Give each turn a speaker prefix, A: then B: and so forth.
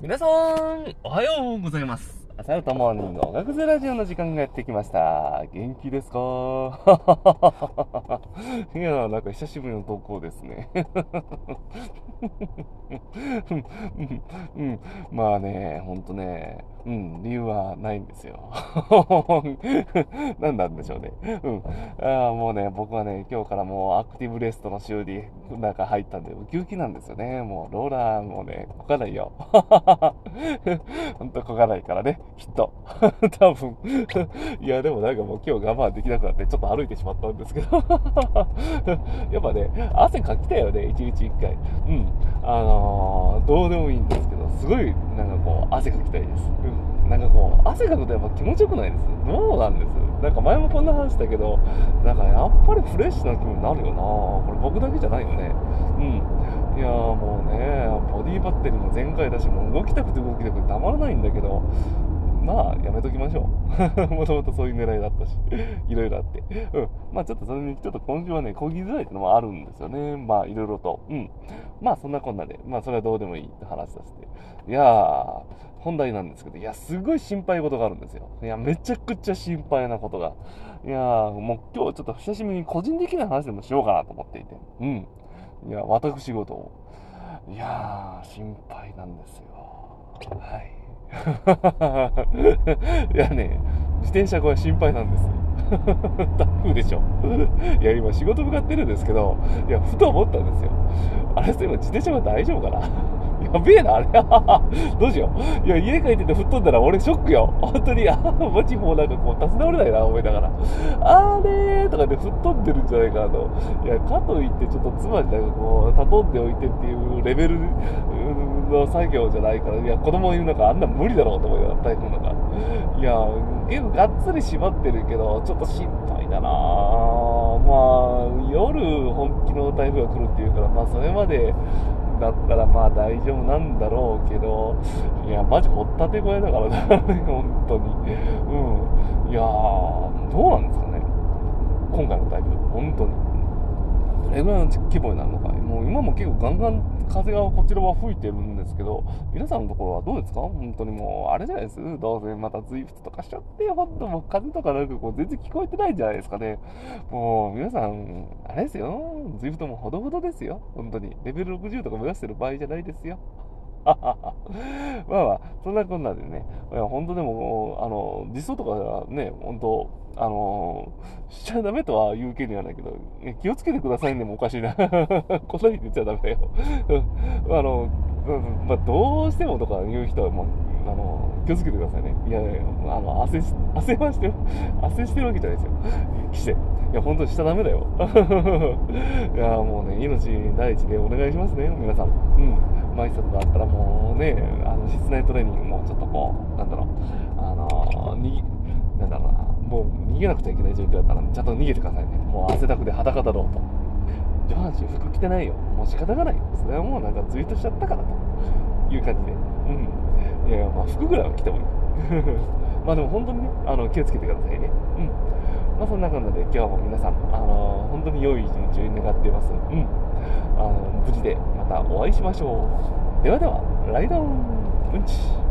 A: 皆さん、おはようございます。朝よとモーニング音楽ゼラジオの時間がやってきました。元気ですか？いや、なんか久しぶりの投稿ですね。うん、うん、まあね、ほんとね、うん、理由はないんですよ。何なんでしょうね。うん。あ、もうね、僕はね、今日からもうアクティブレストの修理、なんか入ったんで、ウキウキなんですよね。もうローラーもね、こかないよ。ほんとこかないからね、きっと。多分。いや、でもなんかもう今日我慢できなくなって、ちょっと歩いてしまったんですけど。やっぱね、汗かきたよね、一日一回。うん。あのー、どうでもいいんですけど、すごい、なんかこう、汗かきたいです。うん。なんかこう、汗かくとやっぱ気持ちよくないです。どうなんです？なんか前もこんな話したけど、なんかやっぱりフレッシュな気分になるよなこれ僕だけじゃないよね。うん。いやーもうね、ボディバッテリーも全開だし、もう動きたくて動きたくてたまらないんだけど、まあ、やめときましょう。もともとそういう狙いだったし、いろいろあって。うん。まあ、ちょっとそれに、ちょっと今週はね、こぎづらいっていうのもあるんですよね。まあ、いろいろと。うん。まあ、そんなこんなで、まあ、それはどうでもいいって話させて。いやー、本題なんですけど、いや、すごい心配事があるんですよ。いや、めちゃくちゃ心配なことが。いやー、もう今日ちょっと久しぶりに個人的な話でもしようかなと思っていて。うん。いや、私事を。いやー、心配なんですよ。はい。いやね、自転車これ心配なんです。タフでしょ。いや、今仕事向かってるんですけど、いや、ふと思ったんですよ。あれ、そういえば自転車は大丈夫かな やべえな、あれ。どうしよう。いや、家帰ってて吹っ飛んだら俺ショックよ。本当に、あマジもうなんかこう、立ち直れないな、思いながら。あれーとかで吹っ飛んでるんじゃないかなと。いや、かといってちょっと妻になんかこう、畳んでおいてっていうレベルの作業じゃないから、いや、子供いる中あんな無理だろうと思いながら、台風の中。いや、結構がっつり縛ってるけど、ちょっと心配だなまあ、夜本気の台風が来るっていうから、まあそれまで、だったらまあ大丈夫なんだろうけど、いや、マジほったて小屋だからね、本当に。うん。いや、どうなんですかね。今回の台風、本当に。どれぐらいの規模になるのか。もう今も結構ガンガン風がこちらは吹いてるんですけど、皆さんのところはどうですか？本当にもう、あれじゃないです？どうせまたズイフトとかしちゃって、本当もう風とかなんかこう全然聞こえてないんじゃないですかね。もう皆さん、あれですよ。ズイフトもほどほどですよ。本当に。レベル60とか目指してる場合じゃないですよ。まあまあ、そんなこんなでね、いや本当でも、あの、実装とかね、本当、あの、しちゃダメとは言うけにはないけど、気をつけてくださいねもおかしいな。こんなに言っちゃダメだよ。あの、まあ、どうしてもとか言う人はもう、あの、気をつけてくださいね。いやいやあの、焦し、焦ましてる、焦してるわけじゃないですよ。して。いや、本当にしちゃダメだよ。いや、もうね、命第一でお願いしますね、皆さん。うん。マイスタだったらもうね、あの、室内トレーニングもちょっとこう、なんだろう、あの、に、なんだろうな、もう逃げなくちゃいけない状況だったら、ちゃんと逃げてくださいね。もう汗だくで裸だろうと。上半身服着てないよ。もう仕方がないよ。それはもうなんかツイートしちゃったからという感じで。うん。いやいや、まあ服ぐらいは着てもいい。まあでも本当にね、あの、気をつけてくださいね。うん。まあそんな感じで今日も皆さん、あの本当に良い一日を願っています。うん。あの無事でまたお会いしましょう。ではでは、ライドンうんち。